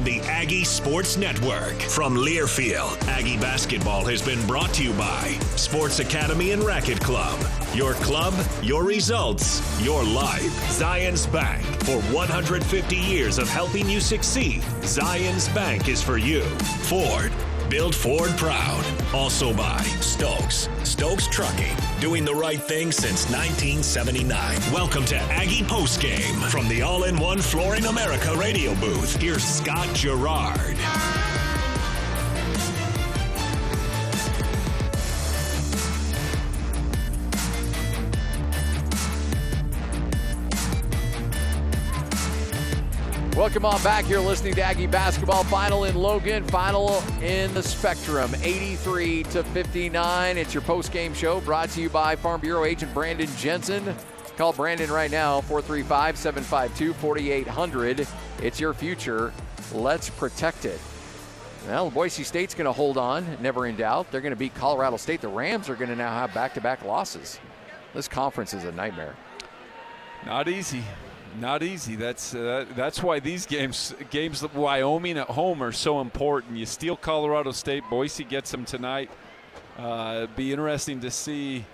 on the Aggie Sports Network. From Learfield, Aggie basketball has been brought to you by Sports Academy and Racket Club. Your club, your results, your life. Zions Bank. For 150 years of helping you succeed, Zions Bank is for you. Ford. Build Ford proud. Also by Stokes. Stokes Trucking. Doing the right thing since 1979. Welcome to Aggie Postgame from the All in One Flooring America radio booth. Here's Scott Gerard. Welcome on back. You're listening to Aggie Basketball Final in Logan, final in the Spectrum, 83 to 59. It's your post-game show brought to you by Farm Bureau agent Brandon Jensen. Call Brandon right now, 435-752-4800. It's your future. Let's protect it. Well, Boise State's going to hold on, never in doubt. They're going to beat Colorado State. The Rams are going to now have back-to-back losses. This conference is a nightmare. Not easy not easy. That's uh, that's why these games games Wyoming at home are so important. You steal Colorado State, Boise gets them tonight. Uh, be interesting to see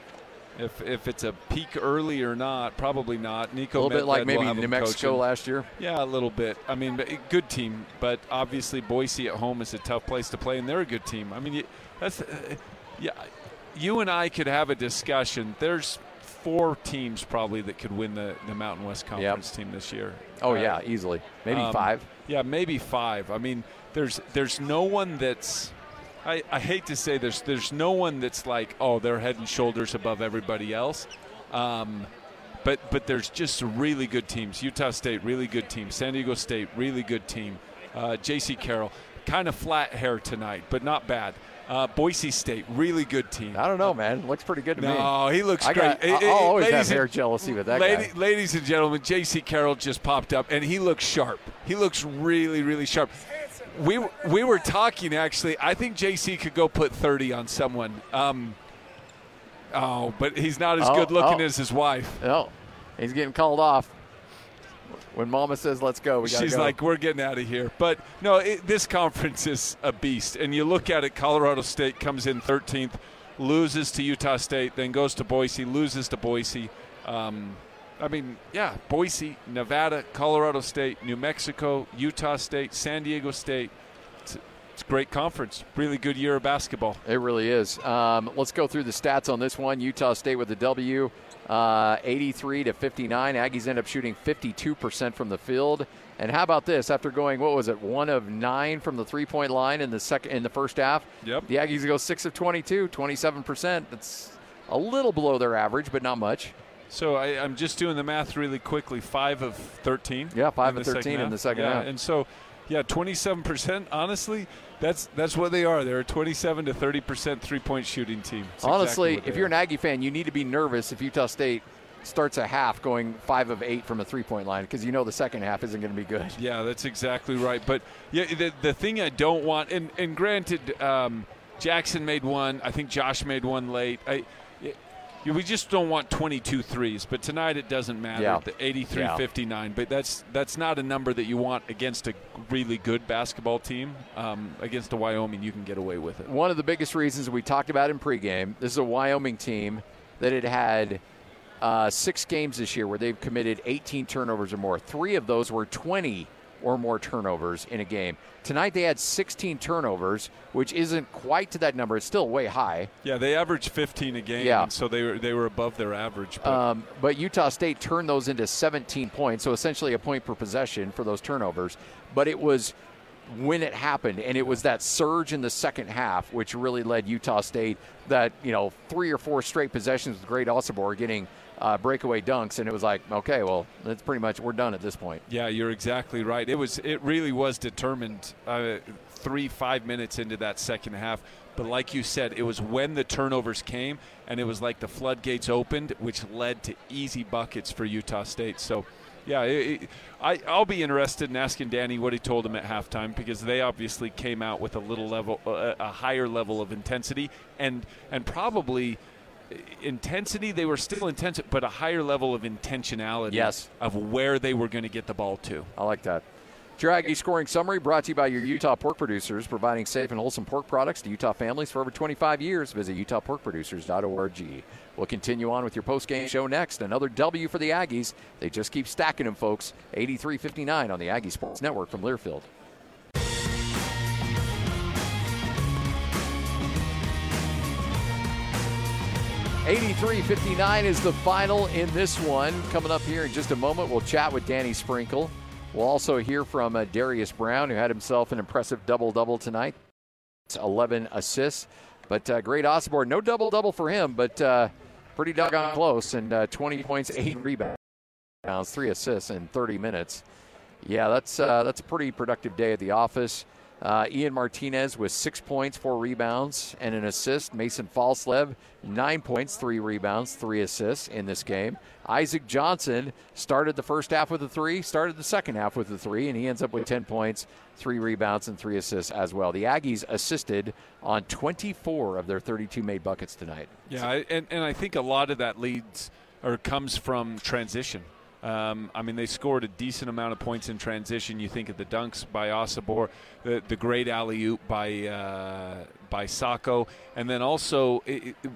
if if it's a peak early or not. Probably not. Niko a little Medved bit like maybe New Mexico coaching. last year. Yeah, a little bit. I mean, good team, but obviously Boise at home is a tough place to play, and they're a good team. I mean, that's uh, yeah. You and I could have a discussion. There's four teams probably that could win the, the Mountain West Conference yep. team this year. Oh uh, yeah, easily. Maybe um, five. Yeah, maybe five. I mean, there's there's no one that's I, I hate to say there's there's no one that's like, oh, they're head and shoulders above everybody else. Um, but but there's just really good teams. Utah State, really good team. San Diego State, really good team. Uh, J.C. Carroll, kind of flat hair tonight, but not bad. Uh, Boise State, really good team. I don't know, man. Looks pretty good to no, me. No, he looks I great. Got, I'll always have hair jealousy with that lady, guy. Ladies and gentlemen, J.C. Carroll just popped up, and he looks sharp. He looks really, really sharp. We we were talking actually. I think J.C. could go put 30 on someone. Um, oh, but he's not as oh, good looking oh. as his wife. No, he's getting called off when Mama says let's go, we She's go. like, we're getting out of here. But no, it, this conference is a beast. And you look at it, Colorado State comes in 13th, loses to Utah State, then goes to Boise, loses to Boise. Um, I mean, yeah, Boise, Nevada, Colorado State, New Mexico, Utah State, San Diego State. It's, it's a great conference. Really good year of basketball. It really is. Um, let's go through the stats on this one. Utah State with the W. Uh, 83 to 59. Aggies end up shooting 52% from the field. And how about this? After going, what was it, one of nine from the three-point line in the second in the first half, yep. the Aggies go six of 22, 27%. That's a little below their average, but not much. So I, am just doing the math really quickly. Five of 13. Yeah, five of 13 in the second yeah, half. And so, yeah, 27%. Honestly, that's that's what they are. They're a 27 to 30 percent three point shooting team. That's Honestly, exactly if you're are. an Aggie fan, you need to be nervous if Utah State starts a half going five of eight from a three point line because you know the second half isn't going to be good. Yeah, that's exactly right. But yeah, the the thing I don't want, and and granted, um, Jackson made one. I think Josh made one late. I, we just don't want 22 threes, but tonight it doesn't matter. Yeah. The 83 yeah. 59, but that's that's not a number that you want against a really good basketball team. Um, against a Wyoming, you can get away with it. One of the biggest reasons we talked about in pregame, this is a Wyoming team that had had uh, six games this year where they've committed 18 turnovers or more. Three of those were 20 or more turnovers in a game. Tonight they had 16 turnovers, which isn't quite to that number. It's still way high. Yeah, they averaged 15 a game, yeah. so they were they were above their average. But. Um, but Utah State turned those into 17 points, so essentially a point per possession for those turnovers. But it was when it happened, and it was that surge in the second half, which really led Utah State that you know three or four straight possessions with Great Osobor getting uh, breakaway dunks, and it was like, okay, well, that's pretty much we're done at this point. Yeah, you're exactly right. It was it really was determined uh, three five minutes into that second half. But like you said, it was when the turnovers came, and it was like the floodgates opened, which led to easy buckets for Utah State. So. Yeah, it, it, I, I'll be interested in asking Danny what he told him at halftime because they obviously came out with a little level, uh, a higher level of intensity, and and probably intensity. They were still intense, but a higher level of intentionality. Yes. Of where they were going to get the ball to. I like that. Aggie scoring summary brought to you by your Utah pork producers, providing safe and wholesome pork products to Utah families for over 25 years. Visit utahporkproducers.org. We'll continue on with your post-game show next. Another W for the Aggies. They just keep stacking them, folks. 83-59 on the Aggie Sports Network from Learfield. Eighty-three fifty-nine is the final in this one. Coming up here in just a moment, we'll chat with Danny Sprinkle. We'll also hear from uh, Darius Brown, who had himself an impressive double-double tonight. It's 11 assists. But uh, Great Osobor, no double-double for him, but uh, pretty doggone close. And uh, 20 points, eight rebounds, three assists in 30 minutes. Yeah, that's uh, that's a pretty productive day at the office. Uh, Ian Martinez with six points, four rebounds, and an assist. Mason Falslev, nine points, three rebounds, three assists in this game. Isaac Johnson started the first half with a three, started the second half with a three, and he ends up with 10 points, three rebounds, and three assists as well. The Aggies assisted on 24 of their 32 made buckets tonight. Yeah, and, and I think a lot of that leads or comes from transition. Um, I mean, they scored a decent amount of points in transition. You think of the dunks by Osobor, the, the great alley oop by uh, by Sakho, and then also it, it,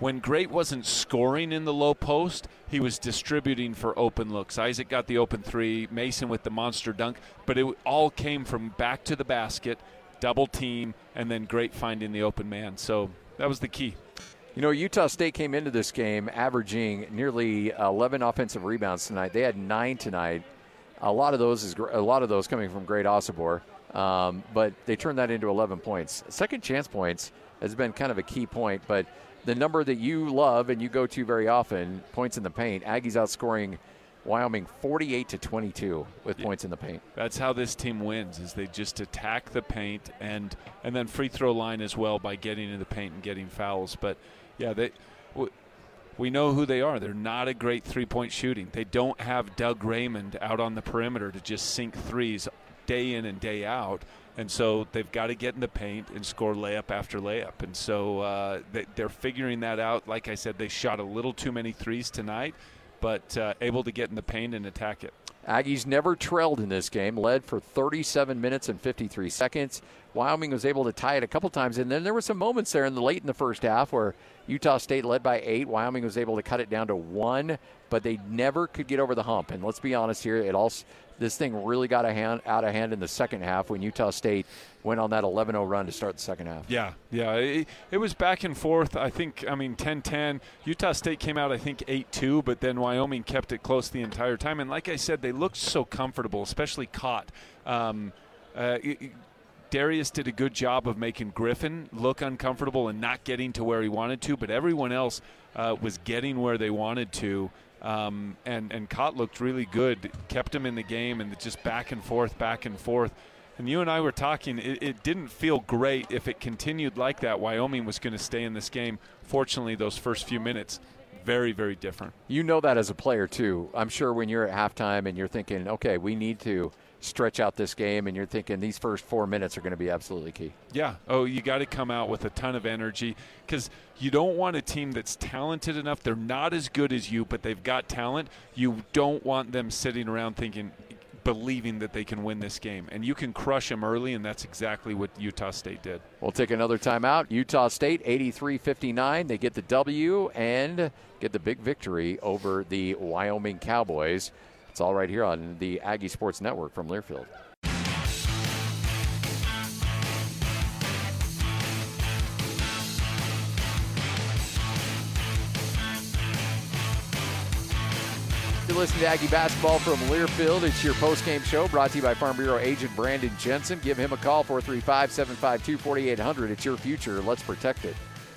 when Great wasn't scoring in the low post, he was distributing for open looks. Isaac got the open three, Mason with the monster dunk, but it all came from back to the basket, double team, and then Great finding the open man. So that was the key. You know, Utah State came into this game averaging nearly 11 offensive rebounds tonight. They had nine tonight. A lot of those is a lot of those coming from Great Osobor, um, but they turned that into 11 points. Second chance points has been kind of a key point, but the number that you love and you go to very often, points in the paint. Aggies outscoring Wyoming 48 to 22 with yeah. points in the paint. That's how this team wins is they just attack the paint and and then free throw line as well by getting in the paint and getting fouls. But yeah, they we know who they are. They're not a great three-point shooting. They don't have Doug Raymond out on the perimeter to just sink threes day in and day out. And so they've got to get in the paint and score layup after layup. And so uh, they, are figuring that out. Like I said, they shot a little too many threes tonight, but uh, able to get in the paint and attack it. Aggies never trailed in this game, led for 37 minutes and 53 seconds. Wyoming was able to tie it a couple times, and then there were some moments there in the late in the first half where Utah State led by eight. Wyoming was able to cut it down to one, but they never could get over the hump. And let's be honest here, it all this thing really got a hand, out of hand in the second half when Utah State went on that 11-0 run to start the second half. Yeah, yeah, it, it was back and forth. I think, I mean, 10-10. Utah State came out, I think, 8-2, but then Wyoming kept it close the entire time. And like I said, they looked so comfortable, especially Kot. Um, uh, it, Darius did a good job of making Griffin look uncomfortable and not getting to where he wanted to, but everyone else uh, was getting where they wanted to. Um, and and Kot looked really good, kept him in the game, and just back and forth, back and forth. And you and I were talking. It, it didn't feel great if it continued like that. Wyoming was going to stay in this game. Fortunately, those first few minutes, very very different. You know that as a player too. I'm sure when you're at halftime and you're thinking, okay, we need to stretch out this game and you're thinking these first four minutes are going to be absolutely key. Yeah. Oh, you got to come out with a ton of energy because you don't want a team that's talented enough. They're not as good as you, but they've got talent. You don't want them sitting around thinking, believing that they can win this game. And you can crush them early, and that's exactly what Utah State did. We'll take another timeout. Utah State 83 59. They get the W and get the big victory over the Wyoming Cowboys. It's all right here on the Aggie Sports Network from Learfield. You're listening to Aggie Basketball from Learfield. It's your post-game show brought to you by Farm Bureau agent Brandon Jensen. Give him a call, 435-752-4800. It's your future. Let's protect it.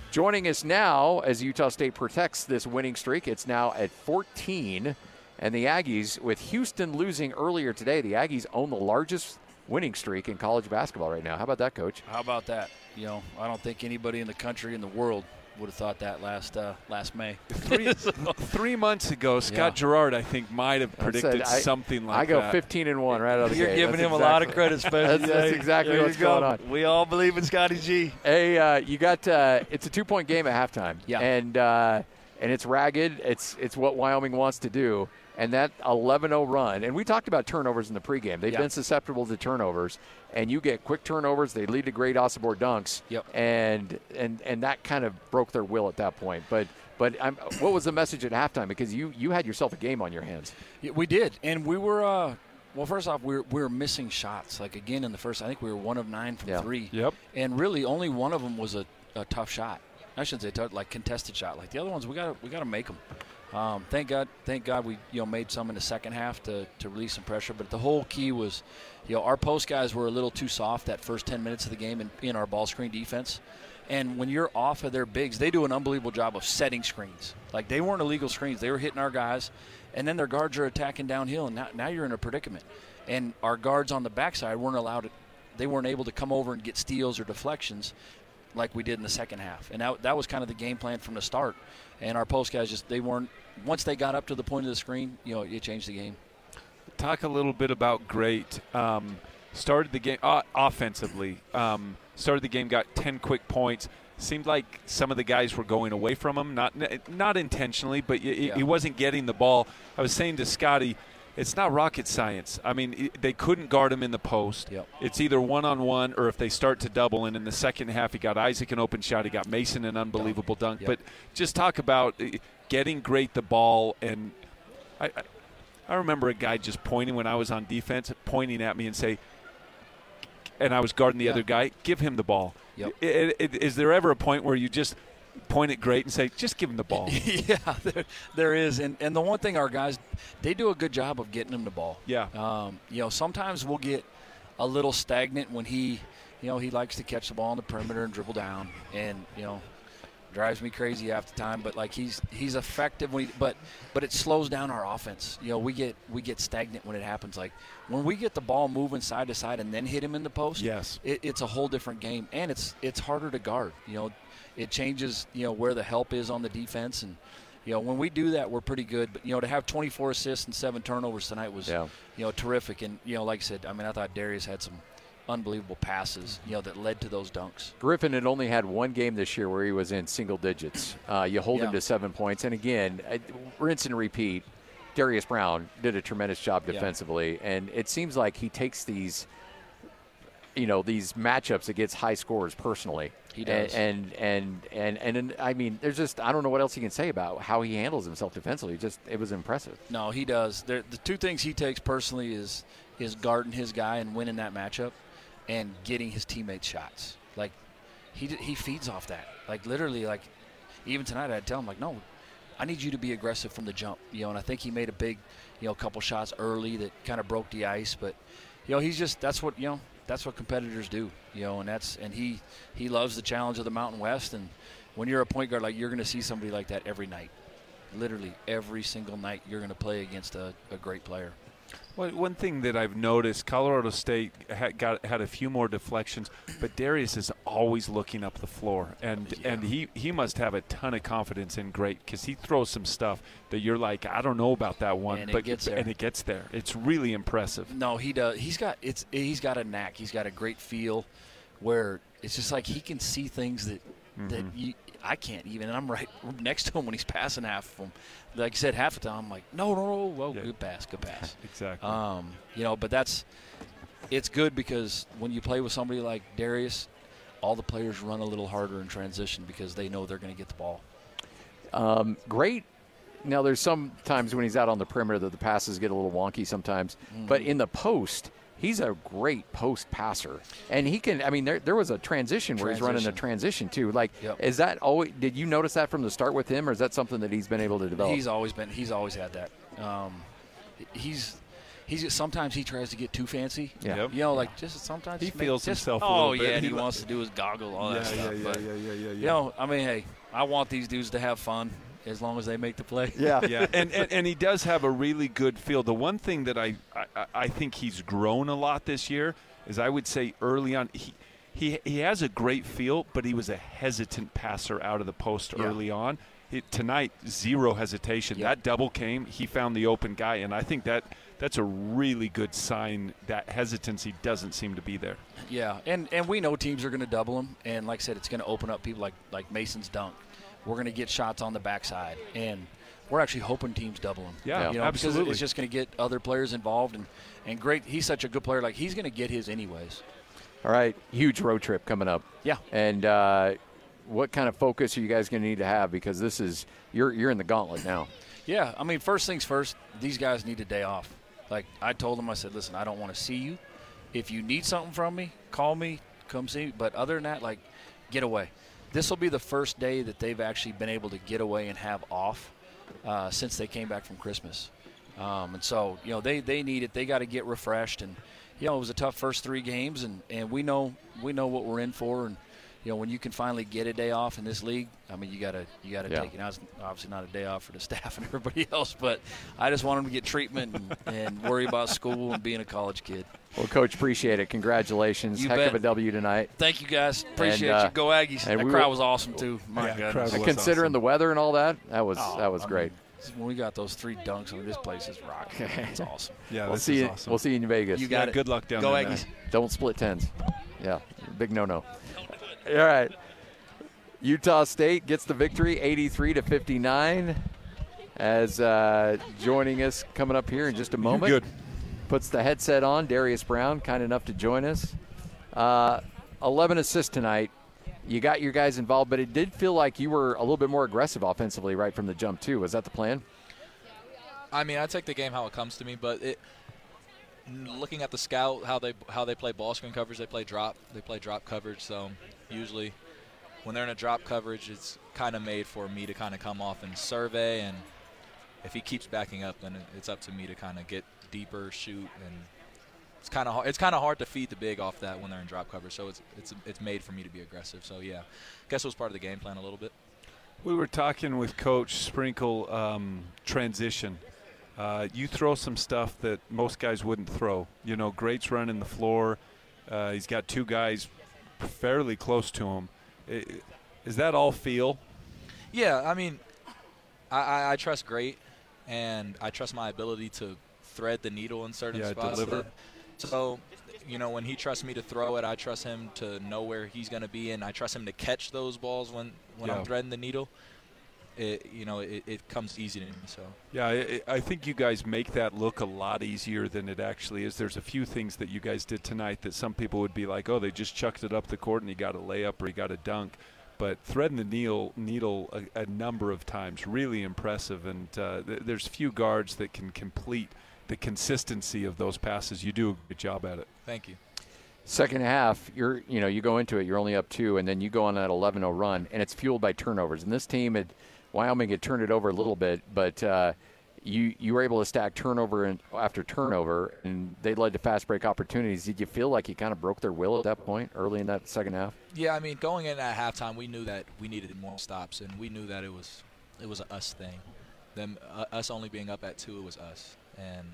Joining us now as Utah State protects this winning streak, it's now at 14- and the Aggies, with Houston losing earlier today, the Aggies own the largest winning streak in college basketball right now. How about that, Coach? How about that? You know, I don't think anybody in the country in the world would have thought that last uh, last May. Three, three months ago, Scott yeah. Gerard, I think, might have predicted I, something like that. I go that. 15 and one right out of the You're gate. giving that's him exactly, a lot of credit, especially. that's, that's, exactly what's go. going on. We all believe in Scotty G. Hey, uh, you got uh, it's a two point game at halftime. Yeah, and. And it's ragged. It's it's what Wyoming wants to do. And that 11-0 run, and we talked about turnovers in the pregame. They've Yeah. been susceptible to turnovers, and you get quick turnovers. They lead to Great Osobor dunks, Yep. and and and that kind of broke their will at that point. But but I'm, what was the message at halftime? Because you you had yourself a game on your hands. Yeah, we did, and we were. Uh, well, first off, we were, we were missing shots. Like again in the first, I think we were one of nine from Yeah. three. Yep. And really, only one of them was a, a tough shot. I shouldn't say like contested shot. Like the other ones, we got we got to make them. Um, thank God, thank God we you know made some in the second half to, to release some pressure. But the whole key was, you know, our post guys were a little too soft that first ten minutes of the game in, in our ball screen defense. And when you're off of their bigs, they do an unbelievable job of setting screens. Like they weren't illegal screens; they were hitting our guys, and then their guards are attacking downhill, and now, now you're in a predicament. And our guards on the backside weren't allowed they weren't able to come over and get steals or deflections like we did in the second half. And that, that was kind of the game plan from the start. And our post guys just they weren't once they got up to the point of the screen, you know, it changed the game. Talk a little bit about great. Um, started the game uh, offensively. Um, started the game, got ten quick points. Seemed like some of the guys were going away from him, not not intentionally, but y- Yeah. he wasn't getting the ball. I was saying to Scotty, it's not rocket science. I mean, they couldn't guard him in the post. Yep. It's either one on one or if they start to double. And in the second half, he got Isaac an open shot. He got Mason an unbelievable dunk. Yep. But just talk about getting great the ball. And I, I, remember a guy just pointing when I was on defense, pointing at me and say, and I was guarding the Yeah. other guy, give him the ball. Yep. Is there ever a point where you just point it great and say, just give him the ball? yeah, there, there is, and and the one thing our guys they do a good job of getting him the ball. Yeah. Um, you know, sometimes we'll get a little stagnant when he, you know, he likes to catch the ball on the perimeter and dribble down, and you know, drives me crazy half the time. But like he's he's effective when he, but but it slows down our offense. You know, we get we get stagnant when it happens. Like when we get the ball moving side to side and then hit him in the post. Yes. it, it's a whole different game, and it's it's harder to guard. You know, it changes you know where the help is on the defense, and you know when we do that, we're pretty good. But you know to have 24 assists and seven turnovers tonight was Yeah. you know terrific, and you know like I said, I mean I thought Darius had some unbelievable passes you know that led to those dunks. Griffin had only had one game this year where he was in single digits. Uh, you hold him to seven points, and again, rinse and repeat. Darius Brown did a tremendous job Yeah. defensively, and it seems like he takes these, you know, these matchups against high scorers personally. He does. And and and and, and, I mean, there's just I don't know what else you can say about how he handles himself defensively. Just it was impressive. No, he does. There, the two things he takes personally is is guarding his guy and winning that matchup, and getting his teammates shots. Like he he feeds off that. Like literally, like even tonight, I'd tell him like, no, I need you to be aggressive from the jump. You know, and I think he made a big, you know, couple shots early that kind of broke the ice. But you know, he's just that's what you know that's what competitors do. You know, and that's and he he loves the challenge of the Mountain West. And when you're a point guard, like you're going to see somebody like that every night literally every single night you're going to play against a, a great player. Well, one thing that I've noticed, Colorado State had got had a few more deflections, but Darius is always looking up the floor, and and he he must have a ton of confidence in great because he throws some stuff that you're like, I don't know about that one, And it but gets there. and it gets there. It's really impressive. No, he does. He's got it's. He's got a knack. He's got a great feel, where it's just like he can see things that that mm-hmm. you, I can't even. And I'm right next to him when he's passing half of them. Like I said, half the time I'm like, no, no, no, well, Yeah. good pass, good pass. Exactly. Um, you know, but that's it's good because when you play with somebody like Darius, all the players run a little harder in transition because they know they're going to get the ball. Um, great. Now, there's some times when he's out on the perimeter that the passes get a little wonky sometimes, but Mm-hmm. in the post, he's a great post passer, and he can. I mean, there, there was a transition where he's running a transition too. Like, Yep. is that always? Did you notice that from the start with him, or is that something that he's been able to develop? He's always been. He's always had that. Um, he's. He's sometimes he tries to get too fancy. Yeah. Yep. You know, like just sometimes He make- feels just- himself a Oh little bit. yeah, and He he wants to do his goggle, all that yeah, stuff. yeah, but, yeah, yeah, yeah, yeah. You know, I mean, hey, I want these dudes to have fun as long as they make the play. yeah. yeah, and, and and he does have a really good feel. The one thing that I, I I think he's grown a lot this year is I would say early on he he he has a great feel, but he was a hesitant passer out of the post Yeah. early on. It, tonight, zero hesitation. Yeah. That double came. He found the open guy, and I think that that's a really good sign that hesitancy doesn't seem to be there. Yeah, and and we know teams are going to double him, and like I said, it's going to open up people like like Mason's dunk. We're going to get shots on the backside, and we're actually hoping teams double him. Yeah, you know, absolutely. Because it's just going to get other players involved, and and great. He's such a good player. Like he's going to get his anyways. All right, huge road trip coming up. Yeah. And uh, what kind of focus are you guys going to need to have because this is you're you're in the gauntlet now. Yeah, I mean, first things first. These guys need a day off. Like I told them, I said, listen, I don't want to see you. If you need something from me, call me, come see me. But other than that, like, get away. This will be the first day that they've actually been able to get away and have off uh, since they came back from Christmas. Um, and so, you know, they, they need it. They got to get refreshed. And, you know, it was a tough first three games, and, and we know we know what we're in for. And, you know, when you can finally get a day off in this league, I mean, you gotta you gotta Yeah. take it. Now, it's obviously not a day off for the staff and everybody else, but I just want them to get treatment and, and worry about school and being a college kid. Well, coach, appreciate it. Congratulations, You heck bet. of a W tonight. Thank you guys. Appreciate uh, you. Go Aggies. and that we crowd were- was awesome too. My Yeah, goodness. crowd was Considering awesome. the weather and all that, that was Oh, that was I great. mean, when we got those three dunks, I mean, this place is rocking. It's awesome. Yeah, we'll this see is you. awesome. We'll see you in Vegas. You got Yeah, it. good luck down Go there, Aggies. Don't split tens. Yeah, big no no. All right. Utah State gets the victory 83 to 59 as uh, joining us coming up here in just a moment. Good. Puts the headset on. Darius Brown, kind enough to join us. Uh, 11 assists tonight. You got your guys involved, but it did feel like you were a little bit more aggressive offensively right from the jump, too. Was that the plan? I mean, I take the game how it comes to me, but it, looking at the scout how they how they play ball screen coverage, they play drop, they play drop coverage. So usually, when they're in a drop coverage, it's kind of made for me to kind of come off and survey, and if he keeps backing up, then it's up to me to kind of get deeper, shoot, and it's kind of. It's kind of hard to feed the big off that when they're in drop coverage. So it's it's it's made for me to be aggressive. So yeah, guess it was part of the game plan a little bit. We were talking with Coach Sprinkle um, transition. Uh, you throw some stuff that most guys wouldn't throw. You know, Great's running the floor. Uh, he's got two guys fairly close to him. Is that all feel? Yeah, I mean, I, I, I trust great, and I trust my ability to thread the needle in certain Yeah, spots. deliver. so, you know, when he trusts me to throw it, I trust him to know where he's going to be, and I trust him to catch those balls when, when Yeah. I'm threading the needle. It, you know, it, it comes easy to me. So, Yeah, I, I think you guys make that look a lot easier than it actually is. There's a few things that you guys did tonight that some people would be like, oh, they just chucked it up the court and he got a layup or he got a dunk. But threading the needle, needle a, a number of times, really impressive. And uh, th- there's few guards that can complete the consistency of those passes. You do a good job at it. thank you. Second half, you're you know you go into it, you're only up two, and then you go on that 11-0 run, and it's fueled by turnovers. And this team had Wyoming had turned it over a little bit, but uh, you you were able to stack turnover and after turnover, and they led to fast break opportunities. Did you feel like you kind of broke their will at that point early in that second half? Yeah, I mean, going in at halftime, we knew that we needed more stops, and we knew that it was it was a us thing. Them uh, us only being up at two, it was us, and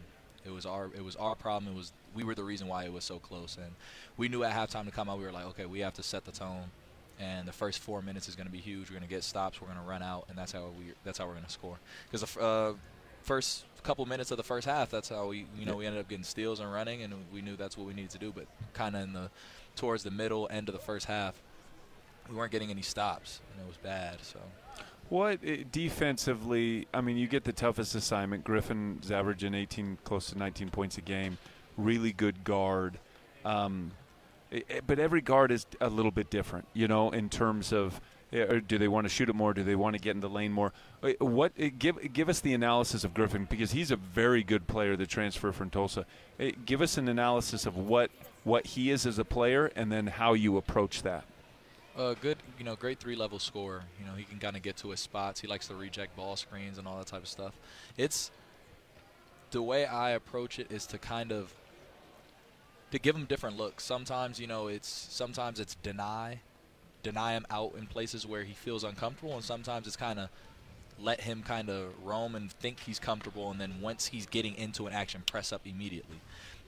it was our it was our problem. It was we were the reason why it was so close, and we knew at halftime to come out. We were like, okay, we have to set the tone, and the first four minutes is going to be huge. We're going to get stops. We're going to run out, and that's how we that's how we're going to score. Because the uh, first couple minutes of the first half, that's how we you know we ended up getting steals and running, and we knew that's what we needed to do. But kind of in the towards the middle end of the first half, we weren't getting any stops, and it was bad. So What uh, defensively? I mean, you get the toughest assignment. Griffin's averaging 18, close to 19 points a game. Really good guard. Um, but every guard is a little bit different, you know, in terms of uh, or do they want to shoot it more? Do they want to get in the lane more? Uh, What uh, give give us the analysis of Griffin because he's a very good player. The transfer from Tulsa. Uh, Give us an analysis of what what he is as a player, and then how you approach that. a good, you know, great three level scorer. You know, he can kind of get to his spots. He likes to reject ball screens and all that type of stuff. It's the way I approach it is to kind of to give him different looks. Sometimes, you know, it's sometimes it's deny, deny him out in places where he feels uncomfortable, and sometimes it's kind of let him kind of roam and think he's comfortable, and then once he's getting into an action, press up immediately.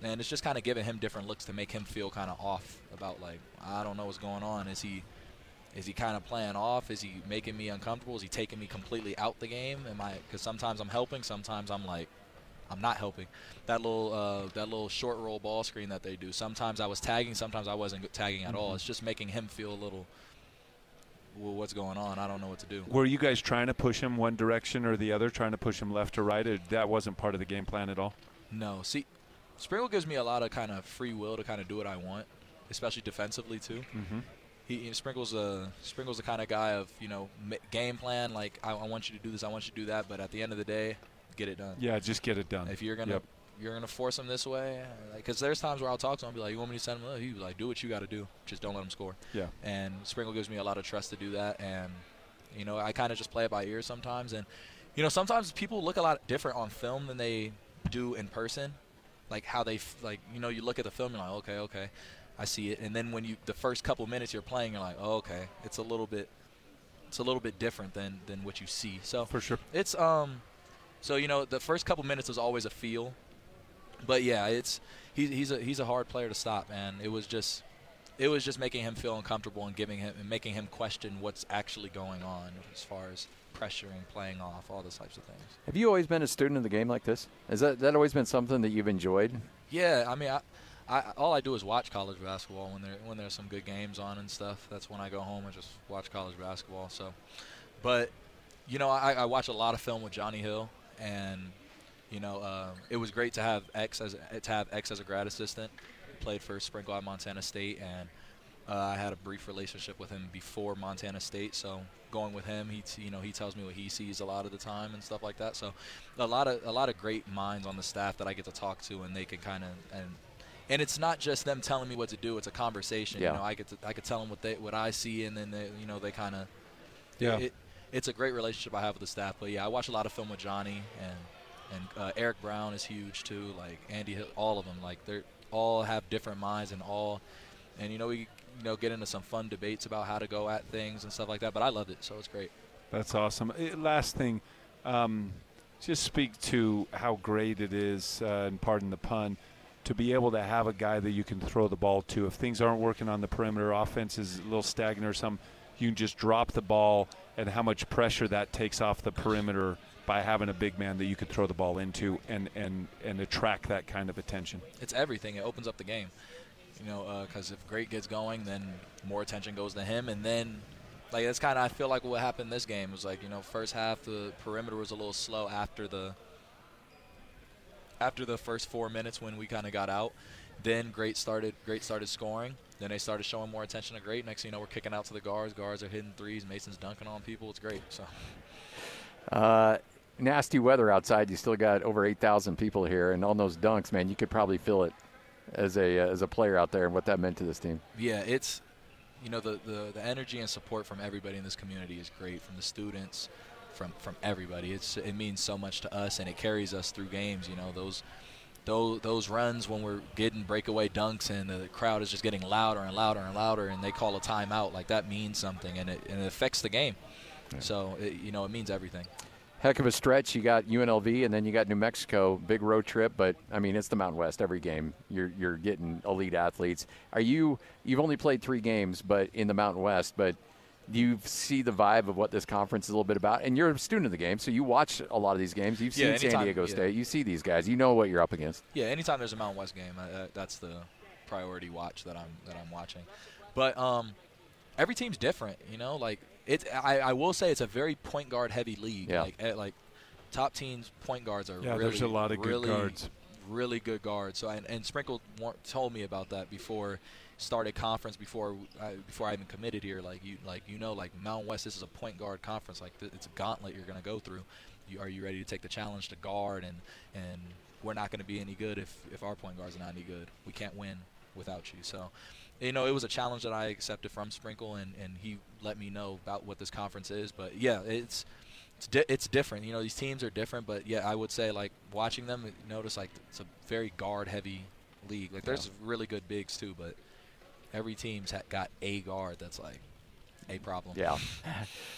And it's just kind of giving him different looks to make him feel kind of off about like I don't know what's going on. Is he is he kind of playing off? Is he making me uncomfortable? Is he taking me completely out the game? Am I? Because sometimes I'm helping, sometimes I'm like I'm not helping. That little uh, that little short roll ball screen that they do. Sometimes I was tagging, sometimes I wasn't tagging at all. It's just making him feel a little well, what's going on? I don't know what to do. Were you guys trying to push him one direction or the other, trying to push him left or right? Or that wasn't part of the game plan at all. No. See, Sprinkle gives me a lot of kind of free will to kind of do what I want, especially defensively too. Mm-hmm. He, he Sprinkle's a Sprinkle's the kind of guy of you know game plan like I, I want you to do this, I want you to do that, but at the end of the day, get it done. Yeah, just get it done. If you're gonna Yep. you're gonna force him this way, because there's times where I'll talk to him, and be like, "You want me to send him?" Oh, like, "Do what you got to do. Just don't let him score." Yeah. And Sprinkle gives me a lot of trust to do that, and you know I kind of just play it by ear sometimes, and you know sometimes people look a lot different on film than they do in person, like how they f- like you know you look at the film, you're like, okay, okay, I see it, and then when you the first couple minutes you're playing, you're like, oh, okay, it's a little bit. It's a little bit different than, than what you see. So For sure. it's um, so you know the first couple minutes was always a feel, but yeah, it's he's he's a he's a hard player to stop, and it was just it was just making him feel uncomfortable and giving him and making him question what's actually going on as far as pressuring, playing off, all those types of things. Have you always been a student of the game like this? Has that, that always been something that you've enjoyed? Yeah, I mean, I, I all I do is watch college basketball when there when there's some good games on and stuff. That's when I go home and just watch college basketball. So, but you know, I, I watch a lot of film with Johnny Hill, and you know, um, it was great to have X as to have X as a grad assistant. Played for Sprinkle at Montana State, and uh, I had a brief relationship with him before Montana State. So going with him, he t- you know he tells me what he sees a lot of the time and stuff like that. So a lot of a lot of great minds on the staff that I get to talk to, and they can kind of and and it's not just them telling me what to do; it's a conversation. Yeah. You know, I get to I could tell them what they what I see, and then they, you know they kind of Yeah. It, it's a great relationship I have with the staff. But yeah, I watch a lot of film with Johnny and and uh, Eric Brown is huge too. Like Andy all of them. Like they're all have different minds and all, and you know we you know get into some fun debates about how to go at things and stuff like that. But I loved it, so it's great. That's awesome. Eh, Last thing, um, just speak to how great it is, uh, and pardon the pun, to be able to have a guy that you can throw the ball to. If things aren't working on the perimeter, offense is a little stagnant or something, you can just drop the ball, and how much pressure that takes off the perimeter by having a big man that you could throw the ball into and, and, and attract that kind of attention. It's everything. It opens up the game. You know, uh, because if Great gets going, then more attention goes to him, and then like that's kind of I feel like what happened this game was like you know first half the perimeter was a little slow after the after the first four minutes when we kind of got out. Then Great started Great started scoring. Then they started showing more attention to Great. Next thing you know, we're kicking out to the guards. Guards are hitting threes. Mason's dunking on people. It's great. So Uh, nasty weather outside. You still got over 8,000 people here, and on those dunks, man, you could probably feel it as a uh, as a player out there and what that meant to this team. yeah, it's you know the, the the energy and support from everybody in this community is great. From the students, from from everybody. It's it means so much to us, and it carries us through games. You know those. Those, those runs when we're getting breakaway dunks and the crowd is just getting louder and louder and louder and they call a timeout like that means something and it, and it affects the game so it, you know it means everything Heck of a stretch. You got UNLV, and then you got New Mexico. Big road trip, but I mean, it's the Mountain West. Every game, you're you're getting elite athletes. Are you? You've only played three games, but in the Mountain West, but. Do you see the vibe of what this conference is a little bit about? And you're a student of the game, so you watch a lot of these games. You've seen Yeah, San anytime- Diego yeah. State. You see these guys. You know what you're up against. Yeah, anytime there's a Mountain West game, uh, that's the priority watch that I'm that I'm watching. But um, every team's different, you know. Like it's, I, I will say it's a very point guard heavy league. Yeah. Like eh, like top teams point guards are Yeah, really there's a lot of good guards. Really good guards. So and, and Sprinkle told me about that before started conference before I, before I even committed here. Like you like you know like Mountain West this is a point guard conference. Like th- it's a gauntlet you're gonna go through. You, are you ready to take the challenge to guard and and we're not going to be any good if if our point guards are not any good. We can't win without you. So, you know, it was a challenge that I accepted from Sprinkle, and, and he let me know about what this conference is. But yeah, it's it's di- it's different. You know, these teams are different. But yeah, I would say like watching them, notice like it's a very guard heavy league. Like there's really good bigs too, but every team's ha- got a guard that's like a problem. Yeah.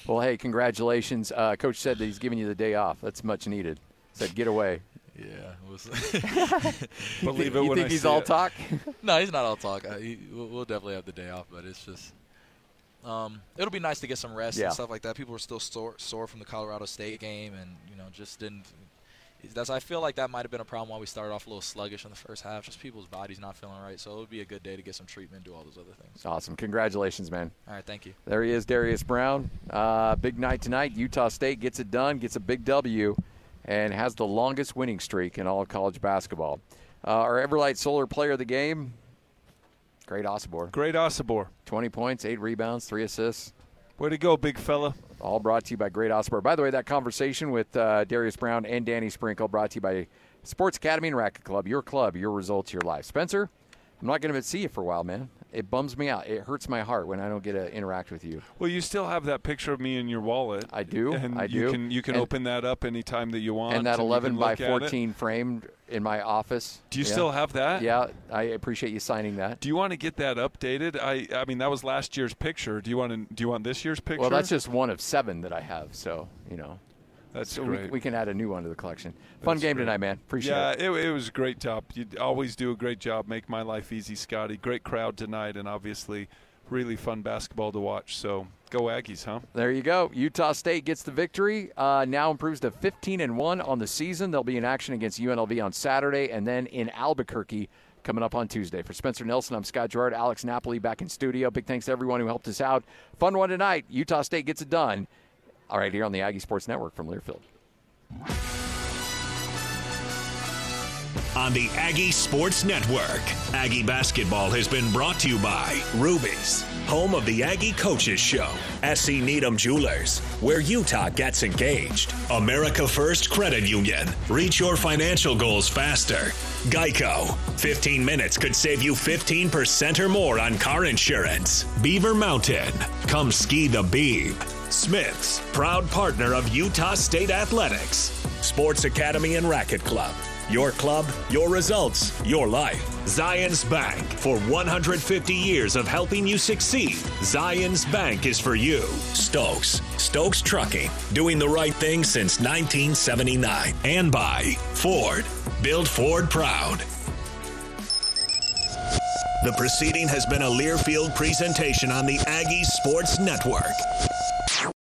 Well, hey, congratulations. Uh, Coach said that he's giving you the day off. That's much needed. Said get away. Yeah. It was Believe it you when think I he's all it. talk? no, he's not all talk. Uh, he, we'll, we'll definitely have the day off, but it's just. Um, it'll be nice to get some rest Yeah. and stuff like that. People are still sore, sore from the Colorado State game, and you know, just didn't. that's I feel like that might have been a problem why we started off a little sluggish in the first half. Just people's bodies not feeling right. So it would be a good day to get some treatment, do all those other things. Awesome. Congratulations, man. All right, thank you. There he is, Darius Brown. Uh, big night tonight. Utah State gets it done, gets a big W, and has the longest winning streak in all college basketball. Uh, our Everlight Solar player of the game, Great Osobor. Great Osobor. 20 points, 8 rebounds, 3 assists. Way to go, big fella. All brought to you by Great Osobor. By the way, that conversation with uh, Darius Brown and Danny Sprinkle brought to you by Sports Academy and Racket Club. Your club, your results, your life. Spencer, I'm not going to see you for a while, man. It bums me out. It hurts my heart when I don't get to interact with you. Well, you still have that picture of me in your wallet. I do. And I you do. can you can and, open that up anytime that you want. And that you 11 can by look at it. 14 framed in my office. Do you Yeah. still have that? Yeah, I appreciate you signing that. Do you want to get that updated? I I mean that was last year's picture. Do you want to, do you want this year's picture? Well, that's just one of seven that I have, so you know. That's So we, great. we can add a new one to the collection. Fun That's game great. tonight, man. Appreciate yeah, it. it. it was a great job. You always do a great job. Make my life easy, Scotty. Great crowd tonight, and obviously, really fun basketball to watch. So go Aggies, huh? There you go. Utah State gets the victory. Uh, now improves to 15 and one on the season. They'll be in action against UNLV on Saturday, and then in Albuquerque coming up on Tuesday. For Spencer Nelson, I'm Scott Gerard. Alex Napoli back in studio. Big thanks to everyone who helped us out. Fun one tonight. Utah State gets it done. All right, here on the Aggie Sports Network from Learfield. On the Aggie Sports Network, Aggie basketball has been brought to you by Ruby's, home of the Aggie Coaches Show, SE Needham Jewelers, where Utah gets engaged, America First Credit Union, reach your financial goals faster, Geico, 15 minutes could save you 15% or more on car insurance, Beaver Mountain, come ski the Beav, Smith's, proud partner of Utah State Athletics, Sports Academy and Racket Club. Your club, your results, your life. Zions Bank. For 150 years of helping you succeed, Zions Bank is for you. Stokes. Stokes Trucking. Doing the right thing since 1979. And by Ford. Build Ford proud. The proceeding has been a Learfield presentation on the Aggie Sports Network.